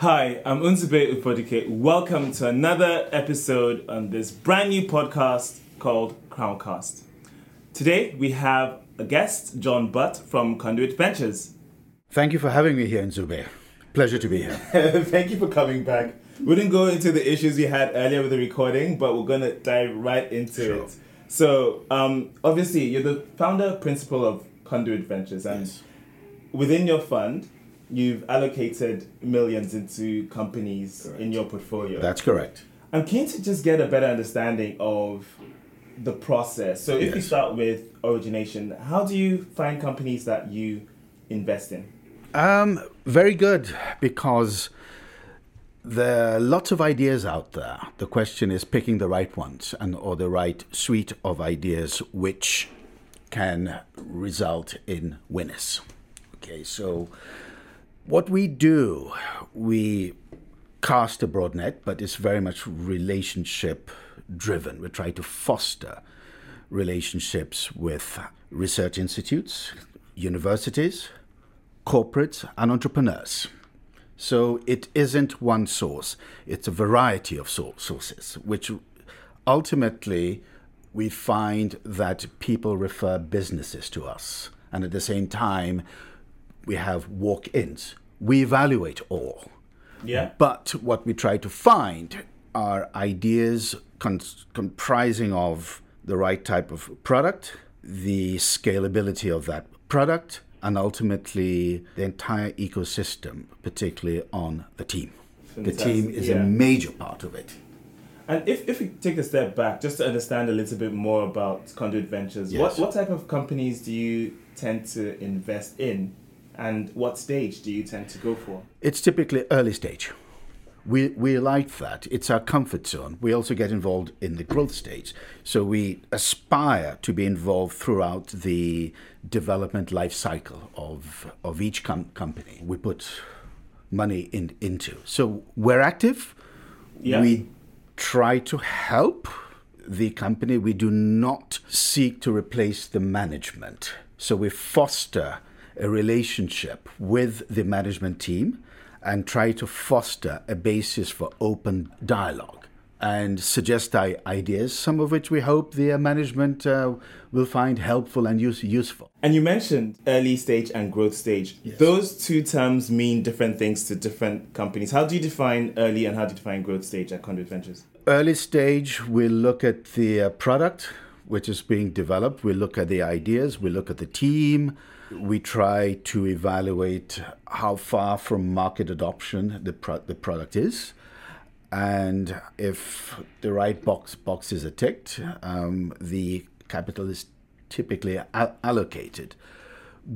Hi, I'm Nzube Ufodike. Welcome to another episode on this brand new podcast called Crowncast. Today we have a guest, John Butt from Conduit Ventures. Thank you for having me here Nzube. Pleasure to be here. Thank you for coming back. We didn't go into the issues we had earlier with the recording, but we're going to dive right into Sure. it. So, um, obviously, you're the founder principal of Conduit Ventures, and Yes. within your fund, you've allocated millions into companies in your portfolio. That's correct. I'm keen to just get a better understanding of the process. So, if we Yes. start with origination, how do you find companies that you invest in? Um, very good because there are lots of ideas out there. The question is picking the right ones and or the right suite of ideas which can result in winners. Okay, so what we do, we cast a broad net, but it's very much relationship driven. We try to foster relationships with research institutes, universities, corporates, and entrepreneurs. So it isn't one source, it's a variety of sour- sources, which ultimately we find that people refer businesses to us. And at the same time, we have walk ins. We evaluate all. Yeah. But what we try to find are ideas comprising of the right type of product, the scalability of that product, and ultimately the entire ecosystem, particularly on the team. The team is yeah. a major part of it. And if, if we take a step back, just to understand a little bit more about Conduit Ventures, what, what type of companies do you tend to invest in? And what stage do you tend to go for? It's typically early stage. We, we like that. It's our comfort zone. We also get involved in the growth stage. So we aspire to be involved throughout the development life cycle of, of each com- company we put money in, into. So we're active. Yeah. We try to help the company. We do not seek to replace the management. So we foster a relationship with the management team and try to foster a basis for open dialogue and suggest ideas, some of which we hope the uh, management uh, will find helpful and use- useful. And you mentioned early stage and growth stage. Those two terms mean different things to different companies. How do you define early and how do you define growth stage at Conduit Ventures? Early stage, we look at the uh, product which is being developed, we look at the ideas, we look at the team, we try to evaluate how far from market adoption the, pro- the product is. And if the right box boxes are ticked, um, the capital is typically a- allocated.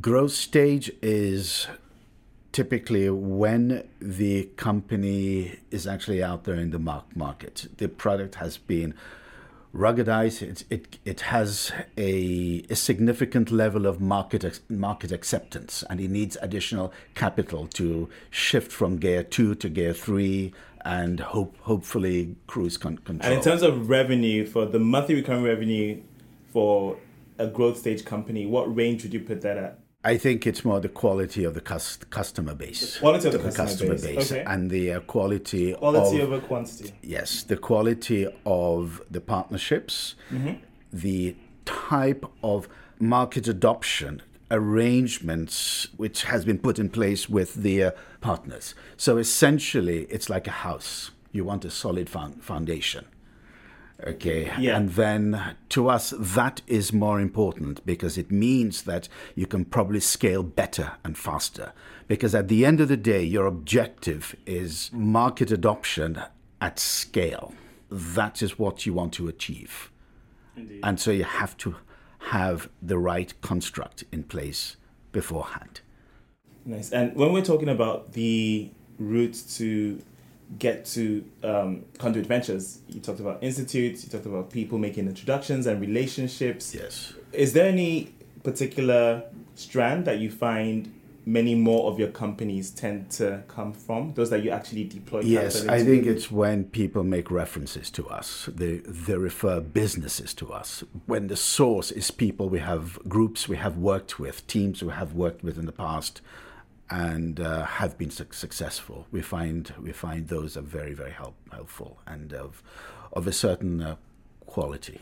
Growth stage is typically when the company is actually out there in the mar- market. The product has been ruggedized. It, it, it has a, a significant level of market market acceptance, and it needs additional capital to shift from gear two to gear three, and hope hopefully cruise con- control. And in terms of revenue, for the monthly recurring revenue for a growth stage company, what range would you put that at? I think it's more the quality of the cus- customer base, quality of the customer base, okay. and the uh, quality, Quality of over quantity. Yes, the quality of the partnerships, the type of market adoption arrangements which has been put in place with the uh, partners. So essentially, it's like a house. You want a solid found foundation. Okay. Yeah. And then to us, that is more important because it means that you can probably scale better and faster. Because at the end of the day, your objective is market adoption at scale. That is what you want to achieve. Indeed. And so you have to have the right construct in place beforehand. Nice. And when we're talking about the route to get to um, Conduit Ventures, you talked about institutes, you talked about people making introductions and relationships. Yes. Is there any particular strand that you find many more of your companies tend to come from? Those that you actually deploy? Yes, I think it's when people make references to us. They they refer businesses to us. When the source is people we have groups we have worked with, teams we have worked with in the past, and uh, have been su- successful. We find we find those are very very help, helpful and of of a certain uh, quality.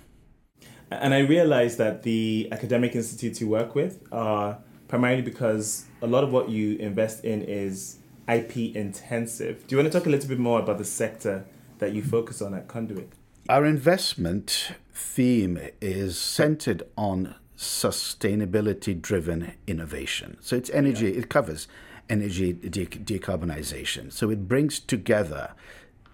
And I realize that the academic institutes you work with are primarily because a lot of what you invest in is IP intensive. Do you want to talk a little bit more about the sector that you focus on at Conduit? Our investment theme is centered on sustainability driven innovation. So it's energy, yeah. it covers energy de- decarbonization. So it brings together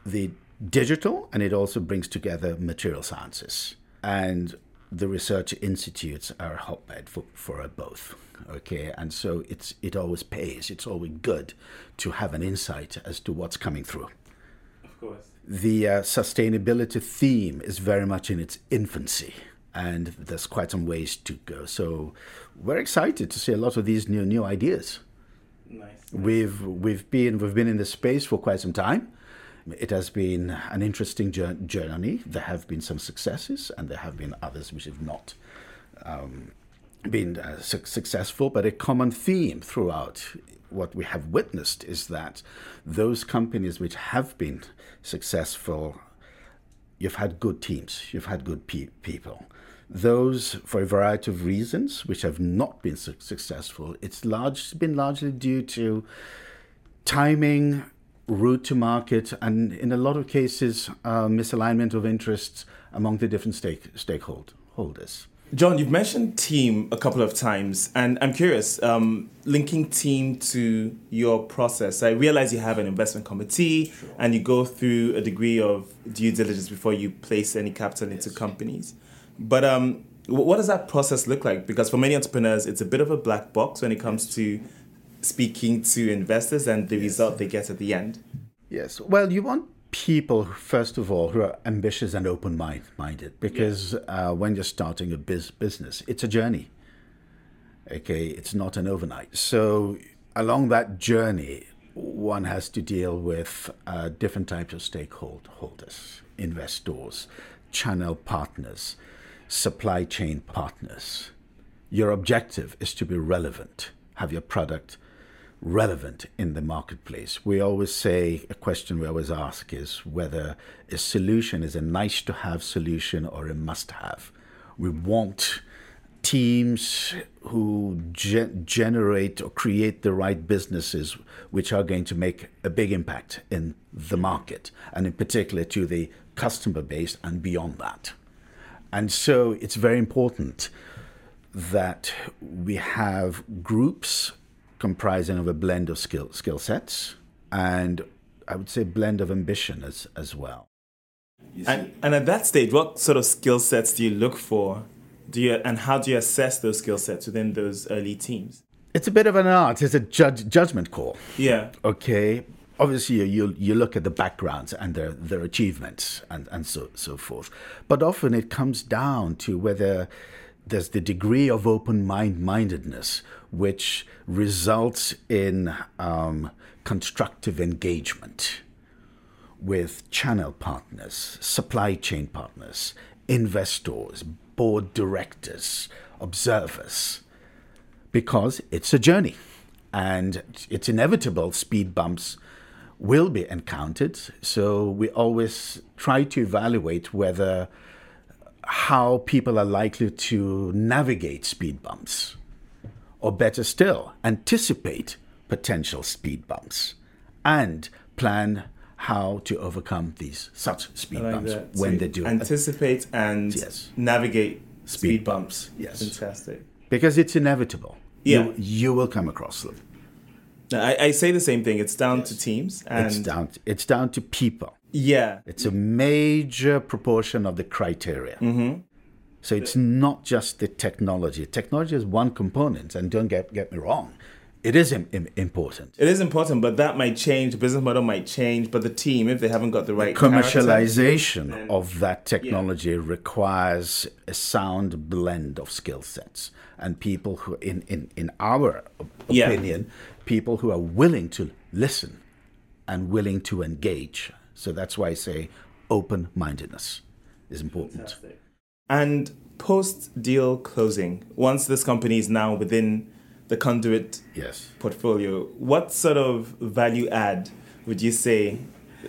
the digital and it also brings together material sciences. And the research institutes are a hotbed for, for both. Okay, and so it's it always pays. It's always good to have an insight as to what's coming through. Of course. The uh, sustainability theme is very much in its infancy and there's quite some ways to go. So we're excited to see a lot of these new new ideas. Nice, nice. We've we've been we've been in the space for quite some time. It has been an interesting journey. There have been some successes, and there have been others which have not um, been uh, su- successful. But a common theme throughout what we have witnessed is that those companies which have been successful, you've had good teams, you've had good pe- people those, for a variety of reasons, which have not been su- successful, it's large, been largely due to timing, route to market, and in a lot of cases, uh, misalignment of interests among the different stake stakeholders. John, you've mentioned team a couple of times, and I'm curious, um, linking team to your process. I realize you have an investment committee sure. and you go through a degree of due diligence before you place any capital into yes. companies. But um, what does that process look like? Because for many entrepreneurs, it's a bit of a black box when it comes to speaking to investors and the yes. result they get at the end. Yes. Well, you want people, first of all, who are ambitious and open mind- minded because uh, when you're starting a biz- business, it's a journey. Okay, it's not an overnight. So, along that journey, one has to deal with uh, different types of stakeholders, investors, channel partners, supply chain partners. Your objective is to be relevant, have your product relevant in the marketplace. We always say a question we always ask is whether a solution is a nice to have solution or a must have. We want teams who ge- generate or create the right businesses which are going to make a big impact in the market and in particular to the customer base and beyond that. And so it's very important that we have groups comprising of a blend of skill skill sets and I would say blend of ambition as as well. And, and at that stage, what sort of skill sets do you look for? Do you and how do you assess those skill sets within those early teams? It's a bit of an art. It's a judge, judgment call. Yeah. Okay obviously you you look at the backgrounds and their their achievements and and so so forth but often it comes down to whether there's the degree of open mind mindedness which results in um, constructive engagement with channel partners supply chain partners investors board directors observers because it's a journey and it's inevitable speed bumps will be encountered. So we always try to evaluate whether how people are likely to navigate speed bumps, or better still, anticipate potential speed bumps and plan how to overcome these such speed like bumps that. when so they do anticipate and yes. navigate speed, speed bumps. Yes, fantastic. Because it's inevitable. Yeah, you, you will come across them. I, I say the same thing. It's down yes. to teams. And it's down. To, it's down to people. Yeah, it's a major proportion of the criteria. Mm-hmm. So it's not just the technology. Technology is one component, and don't get get me wrong, it is Im- Im- important. It is important, but that might change. The business model might change, but the team, if they haven't got the right the commercialization character, of that technology yeah. requires a sound blend of skill sets and people who, in in in our opinion, yeah people who are willing to listen and willing to engage. So that's why I say open mindedness is important. Fantastic. And post deal closing, once this company is now within the conduit Yes. portfolio, what sort of value add would you say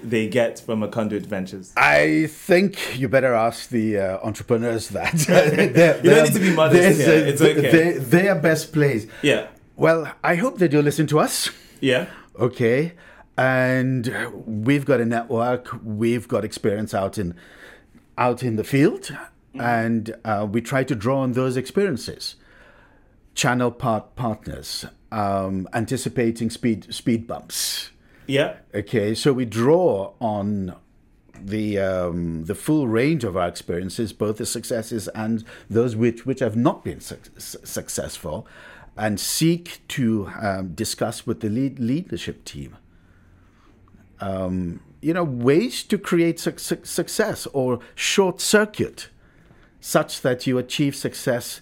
they get from a conduit ventures? I think you better ask the uh, entrepreneurs that. You don't need to be modest here. It's okay. They, they are best placed. Yeah. Well, I hope they do listen to us. Yeah. Okay. And we've got a network. We've got experience out in out in the field, and uh, we try to draw on those experiences. Channel part partners, um, anticipating speed speed bumps. Yeah. Okay, so we draw on the um, the full range of our experiences, both the successes and those which which have not been suc successful, and seek to um, discuss with the lead leadership team. Um, you know, ways to create su- su- success or short circuit, such that you achieve success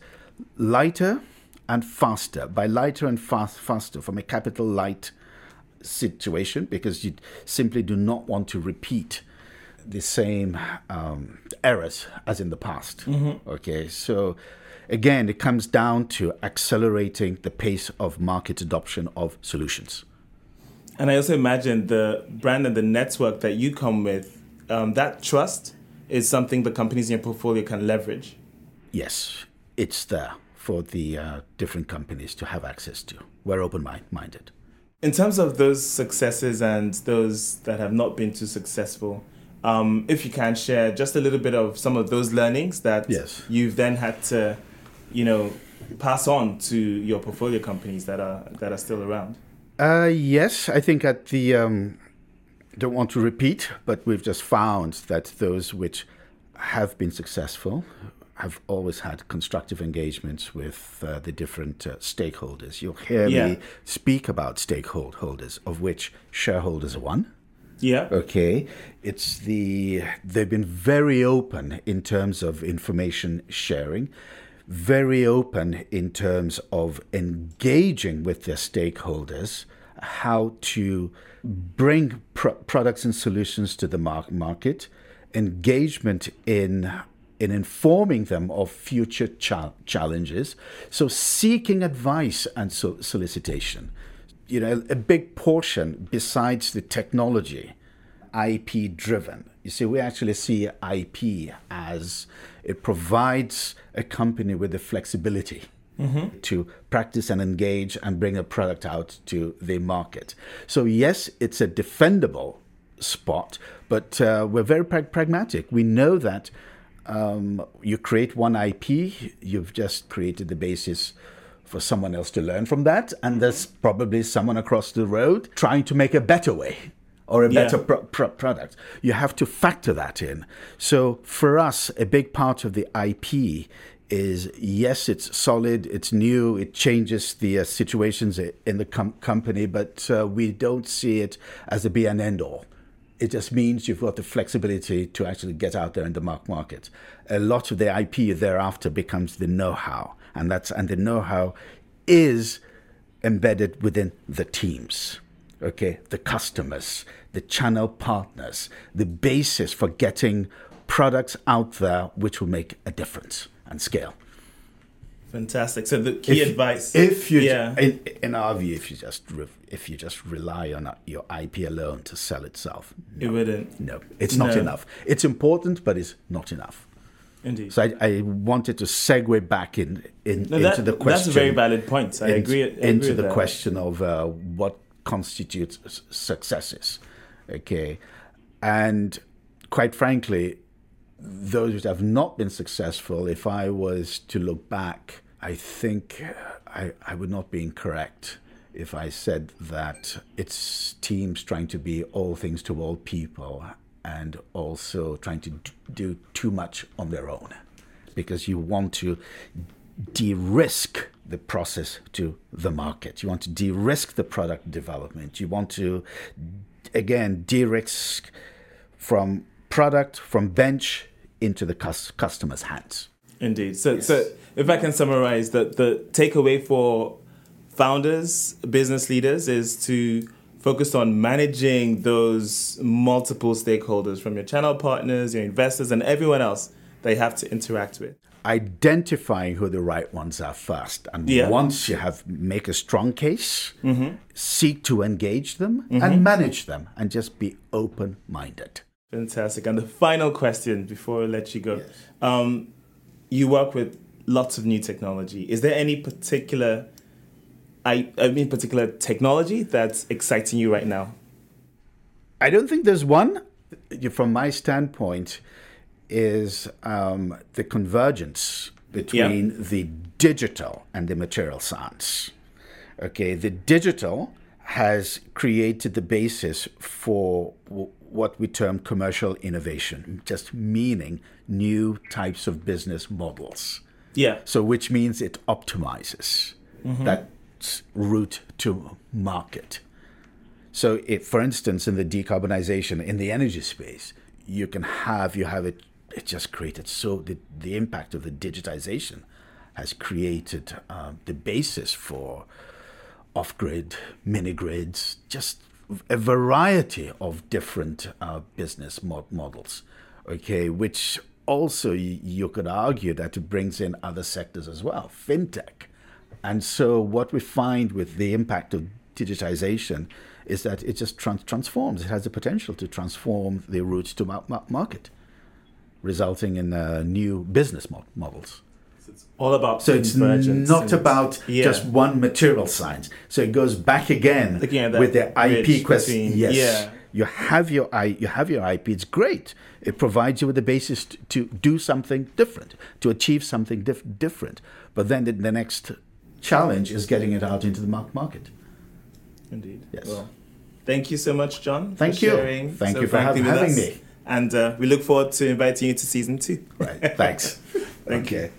lighter and faster. By lighter and fast, faster, from a capital light situation because you simply do not want to repeat the same um, errors as in the past. Okay, so again, it comes down to accelerating the pace of market adoption of solutions. And I also imagine the brand and the network that you come with, um, that trust is something the companies in your portfolio can leverage. Yes, it's there for the uh, different companies to have access to. We're open minded. In terms of those successes and those that have not been too successful, um, if you can share just a little bit of some of those learnings that Yes. you've then had to, you know, pass on to your portfolio companies that are that are still around. Uh, yes, I think at the um, don't want to repeat, but we've just found that those which have been successful have always had constructive engagements with uh, the different uh, stakeholders. You'll hear Yeah. me speak about stakeholders, of which shareholders are one. Yeah. Okay, it's the they've been very open in terms of information sharing, very open in terms of engaging with their stakeholders, how to bring pro- products and solutions to the mar- market, engagement in in informing them of future cha- challenges, so seeking advice and so- solicitation. You know, a big portion besides the technology, IP driven. You see, we actually see IP as it provides a company with the flexibility to practice and engage and bring a product out to the market. So, yes, it's a defendable spot, but uh, we're very prag- pragmatic. We know that um, you create one IP, you've just created the basis for someone else to learn from that, and there's probably someone across the road trying to make a better way or a Yeah. better pro- pro- product. You have to factor that in. So for us, a big part of the IP is yes, it's solid, it's new, it changes the uh, situations in the com- company, but uh, we don't see it as a be and end all. It just means you've got the flexibility to actually get out there in the mark market. A lot of the IP thereafter becomes the know-how, and that's and the know-how is embedded within the teams. Okay, the customers, the channel partners, the basis for getting products out there which will make a difference and scale. Fantastic. So the key If- advice. If you, yeah. in, in our view, if you just re- if you just rely on your IP alone to sell itself, it wouldn't. no, it's not No. enough. It's important, but it's not enough. Indeed. So I, I wanted to segue back in, in No, into that- the question. That's a very valid point. I in- agree. I agree into the that. question of uh, what constitutes successes. Okay, and quite frankly, those which have not been successful, if I was to look back, I think uh, I, I would not be incorrect if I said that it's teams trying to be all things to all people and also trying to do too much on their own because you want to de risk the process to the market. You want to de risk the product development. You want to, again, de risk from product, from bench into the cus- customer's hands. Indeed. So, so if I can summarize, that the takeaway for founders, business leaders, is to focus on managing those multiple stakeholders from your channel partners, your investors, and everyone else they have to interact with. identifying who the right ones are first. And Yeah. once you have make a strong case, mm-hmm. seek to engage them and mm-hmm. manage them and just be open minded. Fantastic. And the final question before I let you go. Um, you work with lots of new technology. Is there any particular I, I mean particular technology that's exciting you right now? I don't think there's one. From my standpoint, is um, the convergence between the digital and the material science. Okay, the digital has created the basis for what we term commercial innovation, just meaning new types of business models. Yeah. So, which means it optimizes that route to market. So, if, for instance, in the decarbonization in the energy space, you can have you have it. It just created so the the impact of the digitization has created uh, the basis for off-grid, mini grids, just a variety of different uh, business mod- models. Okay, which also you could argue that it brings in other sectors as well, fintech. And so what we find with the impact of digitization is that it just trans- transforms. It has the potential to transform the route to ma- market, resulting in uh, new business mod- models. It's all about So it's not about Yeah. just one material science. So it goes back again with the IP question. between- Yes, yeah. you have your I, you have your IP. It's great. It provides you with the basis t- to do something different, to achieve something dif- different. But then the, the next challenge is getting it out into the market. Indeed. Yes. Well, thank you so much, John. Thank for you. Sharing Thank so you for having us. me. And uh, we look forward to inviting you to season two. Right. Thanks. Thank you. okay.